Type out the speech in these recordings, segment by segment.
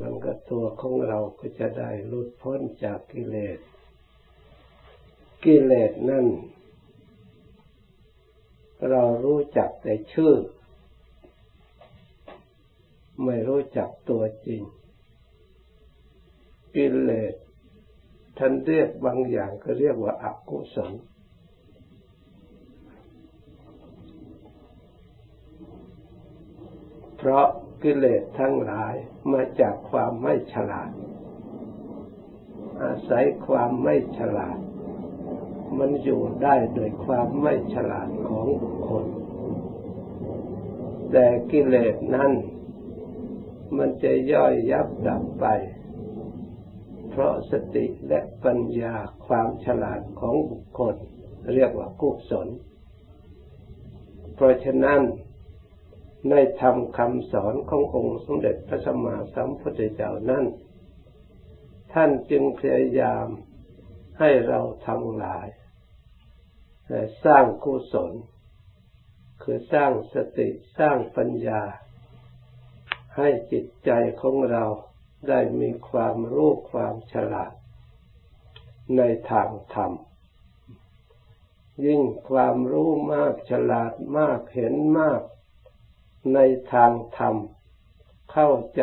มันก็ตัวของเราก็จะได้หลุดพ้นจากกิเลส กิเลสนั่น เรารู้จักแต่ชื่อ ไม่รู้จักตัวจริง กิเลสท่านเรียกบางอย่างก็เรียกว่าอากุศลเพราะ กิเลสทั้งหลายมาจากความไม่ฉลาด อาศัยความไม่ฉลาด มันอยู่ได้โดยความไม่ฉลาดของบุคคล แต่กิเลสนั้นมันจะย่อยยับดับไป เพราะสติและปัญญาความฉลาดของบุคคล เรียกว่ากุศลเพราะฉะนั้น ในธรรมคำสอนขององค์สมเด็จพระสัมมาสัมพุทธเจ้านั้น ท่านจึงพยายามให้เราทั้งหลาย สร้างกุศล คือสร้างสติสร้างปัญญา ให้จิตใจของเราได้มีความรู้ความฉลาด ในทางธรรม ยิ่งความรู้มากฉลาดมากเห็นมาก ในทางธรรม เข้าใจ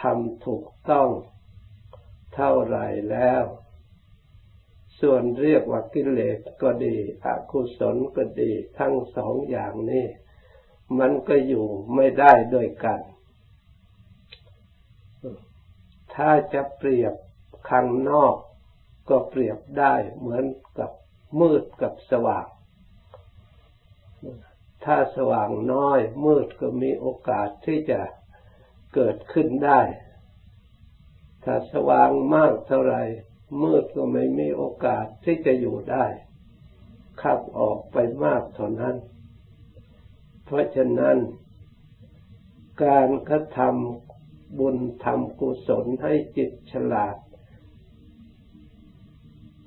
ทำถูกต้อง เท่าไรแล้ว ส่วนเรียกว่ากิเลสก็ดี อกุศลก็ดี ทั้งสองอย่างนี้ มันก็อยู่ไม่ได้ด้วยกัน ถ้าจะเปรียบข้างนอก ก็เปรียบได้เหมือนกับมืดกับสว่าง ถ้าสว่างน้อย มืดก็มีโอกาสที่จะเกิดขึ้นได้ ถ้าสว่างมากเท่าไรมืดก็ไม่มีโอกาสที่จะอยู่ได้ขับออกไปมากเท่านั้น เพราะฉะนั้น การกระทำบุญทำกุศลให้จิตฉลาด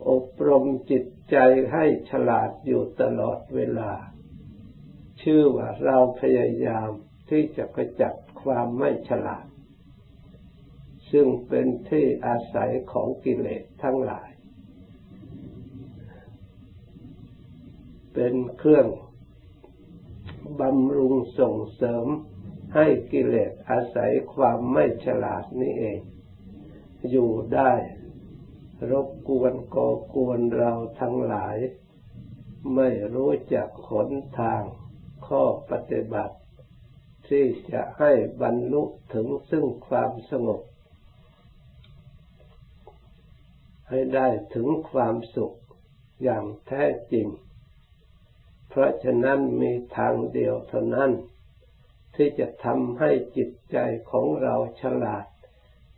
อบรมจิตใจให้ฉลาดอยู่ตลอดเวลา ชื่อว่าเราพยายามที่จะกระจัดความไม่ฉลาด ซึ่งเป็นที่อาศัยของกิเลสทั้งหลาย เป็นเครื่องบำรุงส่งเสริมให้กิเลสอาศัยความไม่ฉลาดนี่เอง อยู่ได้รบกวนก่อกวนเราทั้งหลาย ไม่รู้จักขนทาง ข้อปฏิบัติ ที่จะให้บรรลุถึงซึ่งความสงบ ให้ได้ถึงความสุขอย่างแท้จริง เพราะฉะนั้นมีทางเดียวเท่านั้น ที่จะทำให้จิตใจของเราฉลาด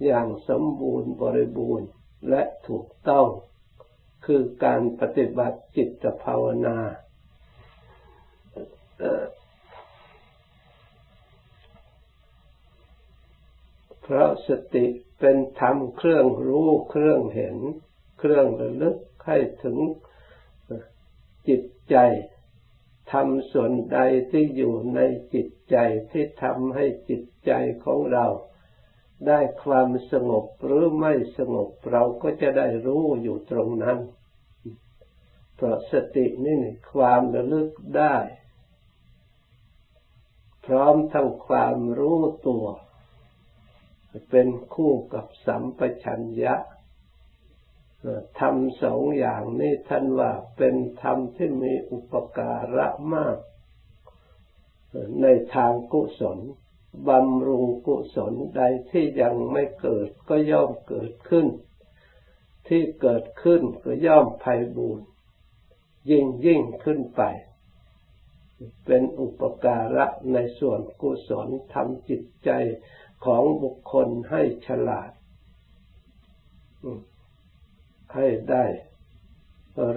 อย่างสมบูรณ์บริบูรณ์และถูกต้อง คือการปฏิบัติจิตภาวนา เพราะสติเป็นธรรมเครื่องรู้เครื่องเห็น เครื่องระลึกให้ถึงจิตใจทำส่วนใดที่อยู่ในจิตใจที่ทำให้จิตใจของเรา ได้ความสงบหรือไม่สงบเราก็จะได้รู้อยู่ตรงนั้น เพราะสตินี่ความระลึกได้ พร้อมทั้งความรู้ตัว เป็นคู่กับสัมปชัญญะทำสองอย่างนี้ท่านว่าเป็นธรรมที่มีอุปการะมาก ในทางกุศลบำรุงกุศลใดที่ยังไม่เกิดก็ย่อมเกิดขึ้น ที่เกิดขึ้นก็ย่อมไพ่บูรยิ่งยิ่งขึ้นไป เป็นอุปการะในส่วนกุศลทำจิตใจของบุคคลให้ฉลาด ให้ได้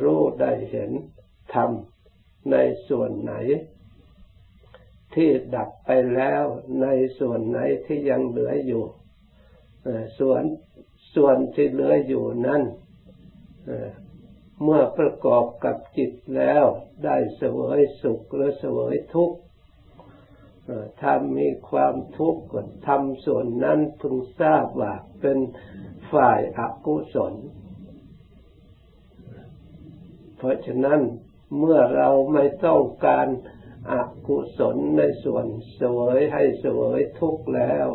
รู้ได้เห็นทำในส่วนไหน ที่ดับไปแล้วในส่วนไหนที่ยังเหลืออยู่ส่วนส่วนที่เหลืออยู่นั้น เมื่อประกอบกับจิตแล้วได้เสวยสุขหรือเสวยทุกข์ถ้ามีความทุกข์ก็ทำส่วนนั้นพึงทราบว่าเป็นฝ่ายอกุศล เพราะฉะนั้นเมื่อเราไม่ต้องการอกุศลในส่วนเสวยให้เสวยทุกข์แล้ว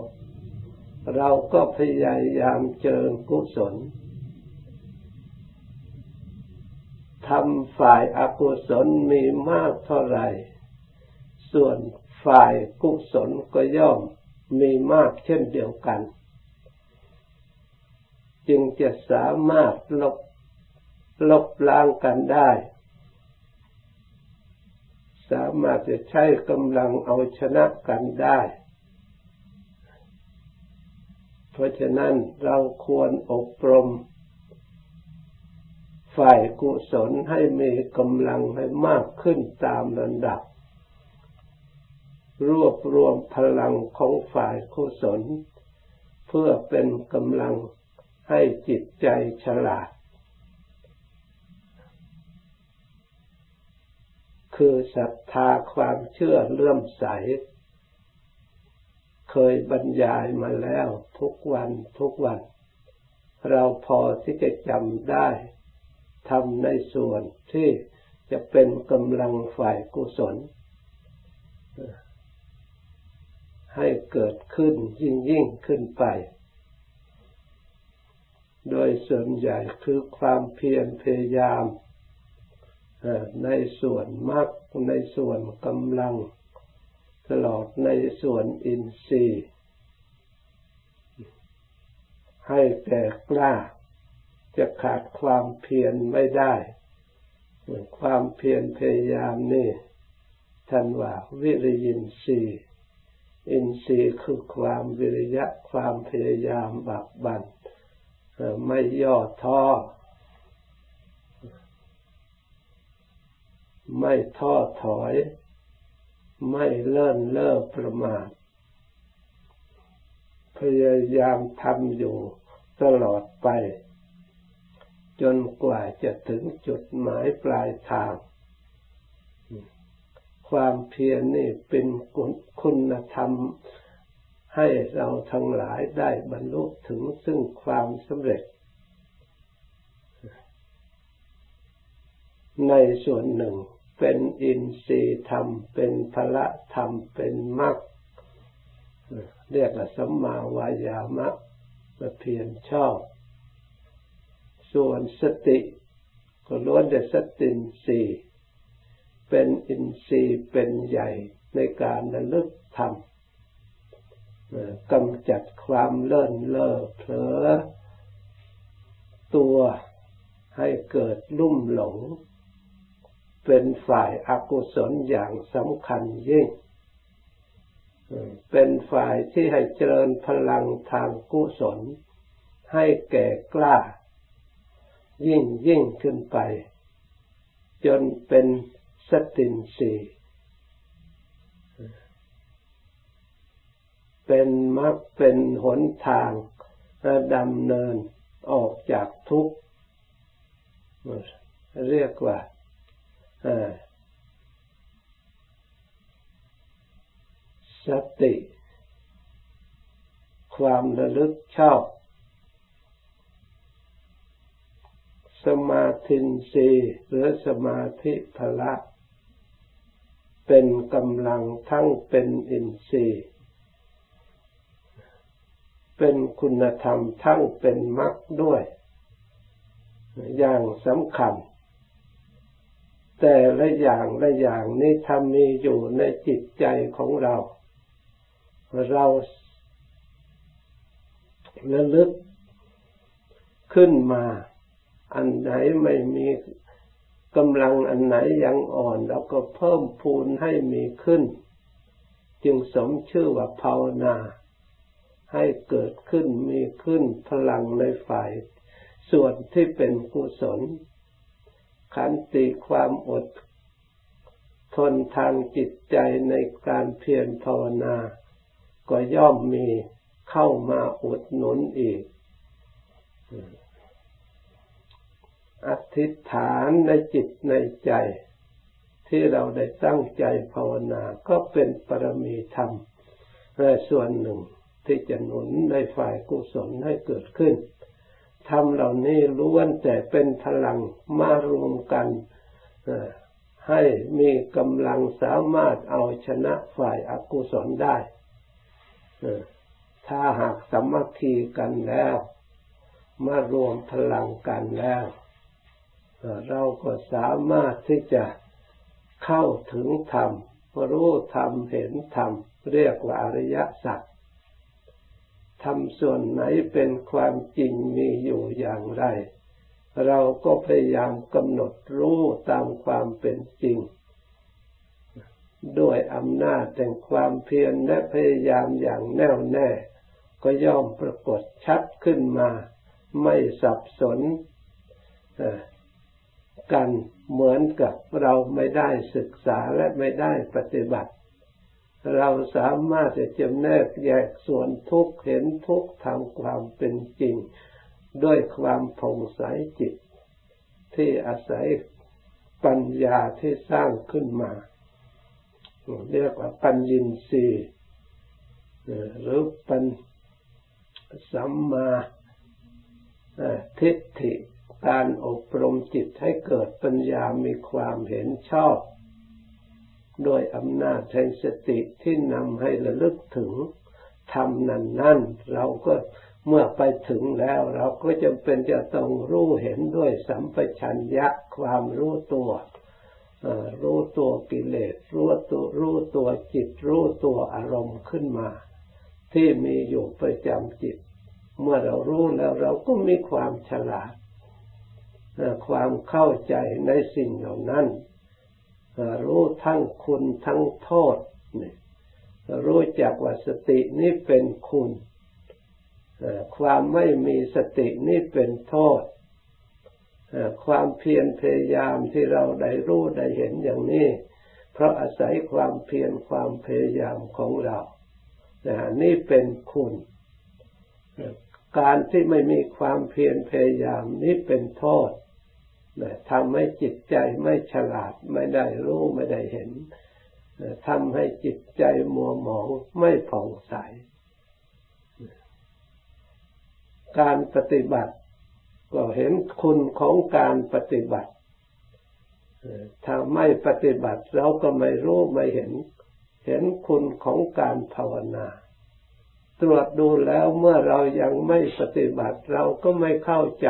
เราก็พยายามเจริญกุศล ทำฝ่ายอากุศลมีมากเท่าไหร่ ส่วนฝ่ายกุศลก็ย่อมมีมากเช่นเดียวกัน จึงจะสามารถลบลบล้างกันได้ สามารถจะใช้กำลังเอาชนะกันได้ เพราะฉะนั้นเราควรอบรม ฝ่ายกุศลให้มีกำลังให้มากขึ้นตามลำดับ รวบรวมพลังของฝ่ายกุศล เพื่อเป็นกำลังให้จิตใจฉลาด คือศรัทธาความเชื่อเลื่อมใส เคยบรรยายมาแล้วทุกวันทุกวัน เราพอที่จะจำได้ ทำในส่วนที่จะเป็นกำลังฝ่ายกุศล ให้เกิดขึ้นยิ่งยิ่งขึ้นไป โดยส่วนใหญ่คือความเพียรพยายาม ในส่วนมากในส่วนกำลัง ตลอดในส่วนอินทรีย์ ให้แก่กล้า จะขาดความเพียรไม่ได้ความเพียรพยายามนี่ท่านว่าวิริยินทรีย์อินทรีย์คือความวิริยะความพยายามบักบันไม่ย่อท้อไม่ท้อถอย ไม่เลื่อนเล่อประมาทพยายามทำอยู่ตลอดไป จนกว่าจะถึงจุดหมายปลายทาง ความเพียรนี่เป็นคุณธรรมให้เราทั้งหลายได้บรรลุถึงซึ่งความสำเร็จ ในส่วนหนึ่งเป็นอินทรีย์ธรรม เป็นพละธรรม เป็นมรรคเรียกว่าสัมมาวายามะเพียรชอบ ส่วนสติก็ล้วนแต่สตินสีเป็นอินทรีย์เป็นใหญ่ในการระลึกทำกำจัดความเลื่อนเล่อเผลอตัวให้เกิดลุ่มหลง เป็นฝ่ายอากุศลอย่างสำคัญยิ่ง เป็นฝ่ายที่ให้เจริญพลังทางกุศลให้แก่กล้า ยิ่งยิ่งขึ้นไป จนเป็นสตินสีเป็นมรรคเป็นหนทางดำเนินออกจากทุกข์เรียกว่าสติ ความระลึกชอบ สมาธิสีหรือสมาธิพละ เป็นกำลังทั้งเป็นอินทรีย์เป็นคุณธรรมทั้งเป็นมรรคด้วย อย่างสำคัญ แต่ละอย่างละอย่างนี้ทำมีอยู่ในจิตใจของเรา เราระลึกขึ้นมา อันไหนไม่มีกำลังอันไหนยังอ่อนเราก็เพิ่มพูนให้มีขึ้น จึงสมชื่อว่าภาวนา ให้เกิดขึ้นมีขึ้นพลังในฝ่าย ส่วนที่เป็นกุศล ขันติความอดทนทางจิตใจในการเพียรภาวนา ก็ย่อมมีเข้ามาอุดหนุนอีก อธิษฐานในจิตในใจ ที่เราได้ตั้งใจภาวนาก็เป็นปรมีธรรมและส่วนหนึ่งที่จะหนุนในฝ่ายกุศลให้เกิดขึ้นธรรมเหล่านี้ล้วนแต่เป็นพลังมารวมกันให้มีกำลังสามารถเอาชนะฝ่ายอากุศลได้ถ้าหากสมัคคีกันแล้ว มารวมพลังกันแล้ว เราก็สามารถที่จะเข้าถึงธรรมรู้ธรรมเห็นธรรมเรียกว่าอริยสัจทำส่วนไหนเป็นความจริงมีอยู่อย่างไร เราก็พยายามกำหนดรู้ตามความเป็นจริง ด้วยอำนาจแห่งความเพียรและพยายามอย่างแน่วแน่ ก็ย่อมปรากฏชัดขึ้นมา ไม่สับสน กันเหมือนกับเราไม่ได้ศึกษาและไม่ได้ปฏิบัติ เราสามารถจะจำแนกแยกส่วนทุกเห็นทุกทางความเป็นจริง ด้วยความผ่องใสจิต ที่อาศัยปัญญาที่สร้างขึ้นมาเรียกว่าปัญญินรีหรือปัญสัมมาทิฏฐิ การอบรมจิตให้เกิดปัญญามีความเห็นชอบ โดยอำนาจแห่งสติที่นำให้ระลึกถึงทำนั้นนั่นเราก็เมื่อไปถึงแล้ว เราก็จำเป็นจะต้องรู้เห็นด้วยสัมปชัญญะความรู้ตัวรู้ตัวกิเลสรู้ตัวรู้ตัวจิต รู้ตัวอารมณ์ขึ้นมา ที่มีอยู่ประจำจิต เมื่อเรารู้แล้วเราก็มีความฉลาด ความเข้าใจในสิ่งเหล่านั้น รู้ทั้งคุณทั้งโทษรู้จักว่าสตินี้เป็นคุณ ความไม่มีสตินี้เป็นโทษ ความเพียรพยายามที่เราได้รู้ได้เห็นอย่างนี้ เพราะอาศัยความเพียรความพยายามของเรา นี่เป็นคุณ การที่ไม่มีความเพียรพยายามนี้เป็นโทษทำให้จิตใจไม่ฉลาดไม่ได้รู้ไม่ได้เห็นทำให้จิตใจมัวหมองไม่ผ่องใส การปฏิบัติ ก็เห็นคุณของการปฏิบัติ ถ้าไม่ปฏิบัติเราก็ไม่รู้ไม่เห็น เห็นคุณของการภาวนา ตรวจดูแล้วเมื่อเรายังไม่ปฏิบัติเราก็ไม่เข้าใจ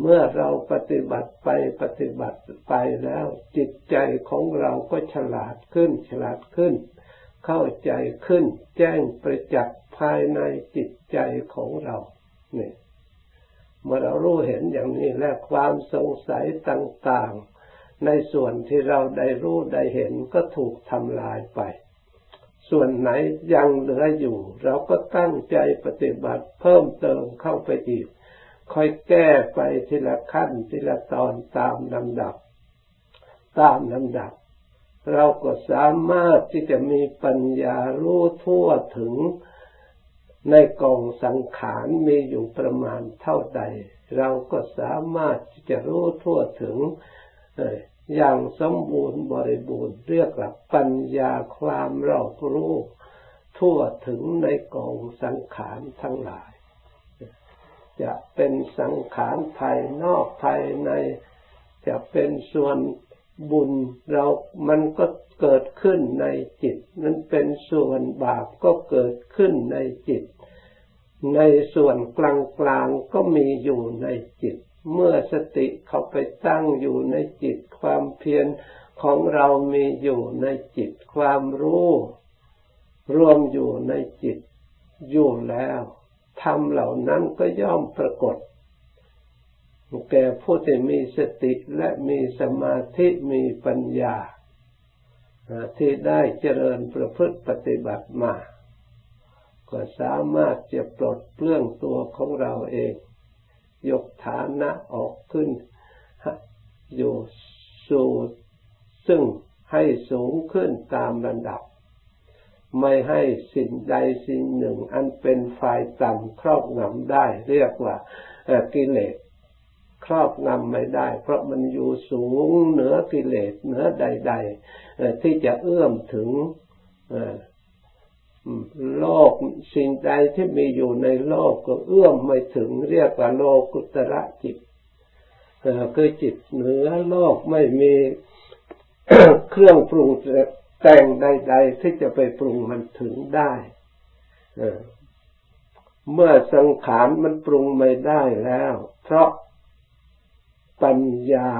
เมื่อเราปฏิบัติไปปฏิบัติไปแล้ว จิตใจของเราก็ฉลาดขึ้น ฉลาดขึ้น เข้าใจขึ้น แจ้งประจักษ์ภายในจิตใจของเราเนี่ยเมื่อเรารู้เห็นอย่างนี้และความสงสัยต่าง ๆ ในส่วนที่เราได้รู้ได้เห็นก็ถูกทำลายไป ส่วนไหนยังเหลืออยู่ เราก็ตั้งใจปฏิบัติเพิ่มเติมเข้าไปอีก ค่อยแก้ไปทีละขั้นทีละตอนตามลำดับ ตามลำดับ เราก็สามารถที่จะมีปัญญารู้ทั่วถึงในกองสังขารมีอยู่ประมาณเท่าใด เราก็สามารถที่จะรู้ทั่วถึง อย่างสมบูรณ์บริบูรณ์เรียกว่าปัญญาความรอบรู้ทั่วถึงในกองสังขารทั้งหลาย จะเป็นสังขารภายนอกภายใน จะเป็นส่วนบุญเรา มันก็เกิดขึ้นในจิตมันเป็นส่วนบาปก็เกิดขึ้นในจิต ในส่วนกลางกลางก็มีอยู่ในจิต เมื่อสติเขาไปตั้งอยู่ในจิตความเพียรของเรามีอยู่ในจิตความรู้ รวมอยู่ในจิตอยู่แล้วธรรมเหล่านั้นก็ย่อมปรากฏแก่ผู้ที่มีสติและมีสมาธิมีปัญญาที่ได้เจริญประพฤติปฏิบัติมา ก็สามารถจะปลดเปลื้องตัวของเราเอง ยกฐานะออกขึ้น อยู่สู่ซึ่งให้สูงขึ้นตามระดับ ไม่ให้สิ่งใดสิ่งหนึ่ง อันเป็นฝ่ายต่ำครอบงำได้ เรียกว่ากิเลสครอบงำไม่ได้ เพราะมันอยู่สูงเหนือกิเลสเหนือใด ๆ ที่จะเอื้อมถึง โลกสิ่งใดที่มีอยู่ในโลกก็เอื้อมไม่ถึงเรียกว่าโลกุตระจิตคือจิตเหนือโลกไม่มีเครื่องปรุงแต่งใด ๆ ที่จะไปปรุงมันถึงได้เมื่อสังขารมันปรุงไม่ได้แล้ว เพราะปัญญา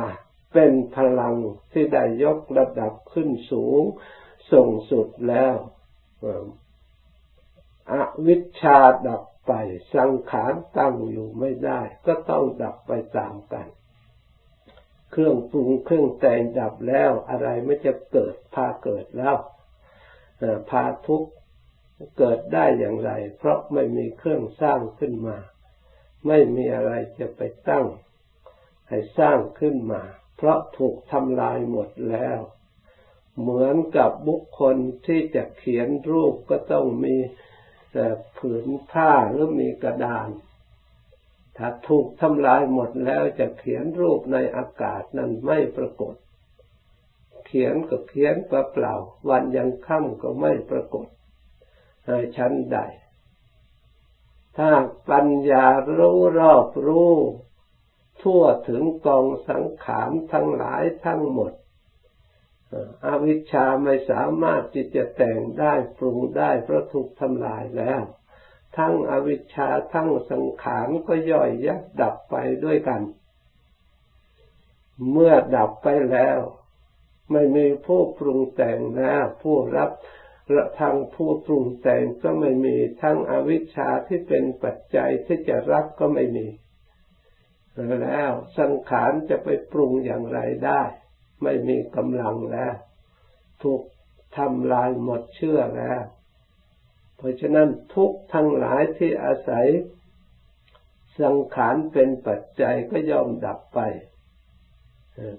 เป็นพลังที่ได้ยกระดับขึ้นสูงส่งสุดแล้ว อวิชชาดับไป สังขารตั้งอยู่ไม่ได้ ก็ต้องดับไปตามกัน เครื่องปรุงเครื่องแต่งดับแล้วอะไรไม่จะเกิดพาเกิดแล้วพาทุกข์เกิดได้อย่างไร เพราะไม่มีเครื่องสร้างขึ้นมา ไม่มีอะไรจะไปตั้ง ให้สร้างขึ้นมา เพราะถูกทำลายหมดแล้ว เหมือนกับบุคคลที่จะเขียนรูปก็ต้องมี ผืนผ้าหรือมีกระดาน ถ้าถูกทำลายหมดแล้วจะเขียนรูปในอากาศนั้นไม่ปรากฏ เขียนก็เขียนเปล่าวันยังค่ำก็ไม่ปรากฏชั้นใด ถ้าปัญญารู้รอบรู้ ทั่วถึงกองสังขารทั้งหลายทั้งหมด อวิชชาไม่สามารถที่จะแต่งได้ปรุงได้เพราะถูกทำลายแล้ว ทั้งอวิชชาทั้งสังขารก็ย่อยยับดับไปด้วยกัน เมื่อดับไปแล้ว ไม่มีผู้ปรุงแต่งแล้วผู้รับละทางผู้ปรุงแต่งก็ไม่มีทั้งอวิชชาที่เป็นปัจจัยที่จะรับก็ไม่มีแล้วสังขารจะไปปรุงอย่างไรได้ ไม่มีกำลังแล้ว ถูกทำลายหมดเชื่อแล้ว เพราะฉะนั้นทุกทั้งหลายที่อาศัย สังขารเป็นปัจจัยก็ย่อมดับไป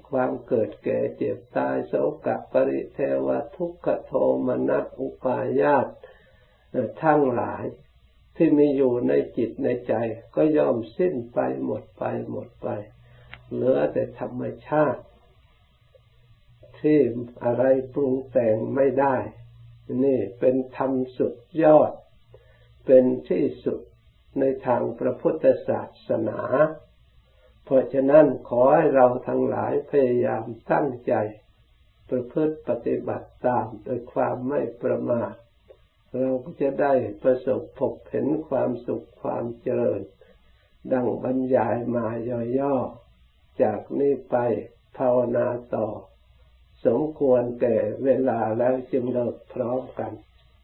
ความเกิดแก่เจ็บตายโศกะปริเทวทุกขโทมนัสอุปายาตทั้งหลายที่มีอยู่ในจิตในใจก็ย่อมสิ้นไปหมดไปหมดไป เหลือแต่ธรรมชาติ ที่อะไรปรุงแต่งไม่ได้ นี่เป็นธรรมสุดยอด เป็นที่สุดในทางพระพุทธศาสนา เพราะฉะนั้นขอให้เราทั้งหลายพยายามตั้งใจประพฤติปฏิบัติตามโดยความไม่ประมาทเราก็จะได้ประสบพบเห็นความสุขความเจริญ ดังบรรยายมาย่อๆ จากนี้ไปภาวนาต่อ สมควรแก่เวลาแล้วจึงเลิกพร้อมกัน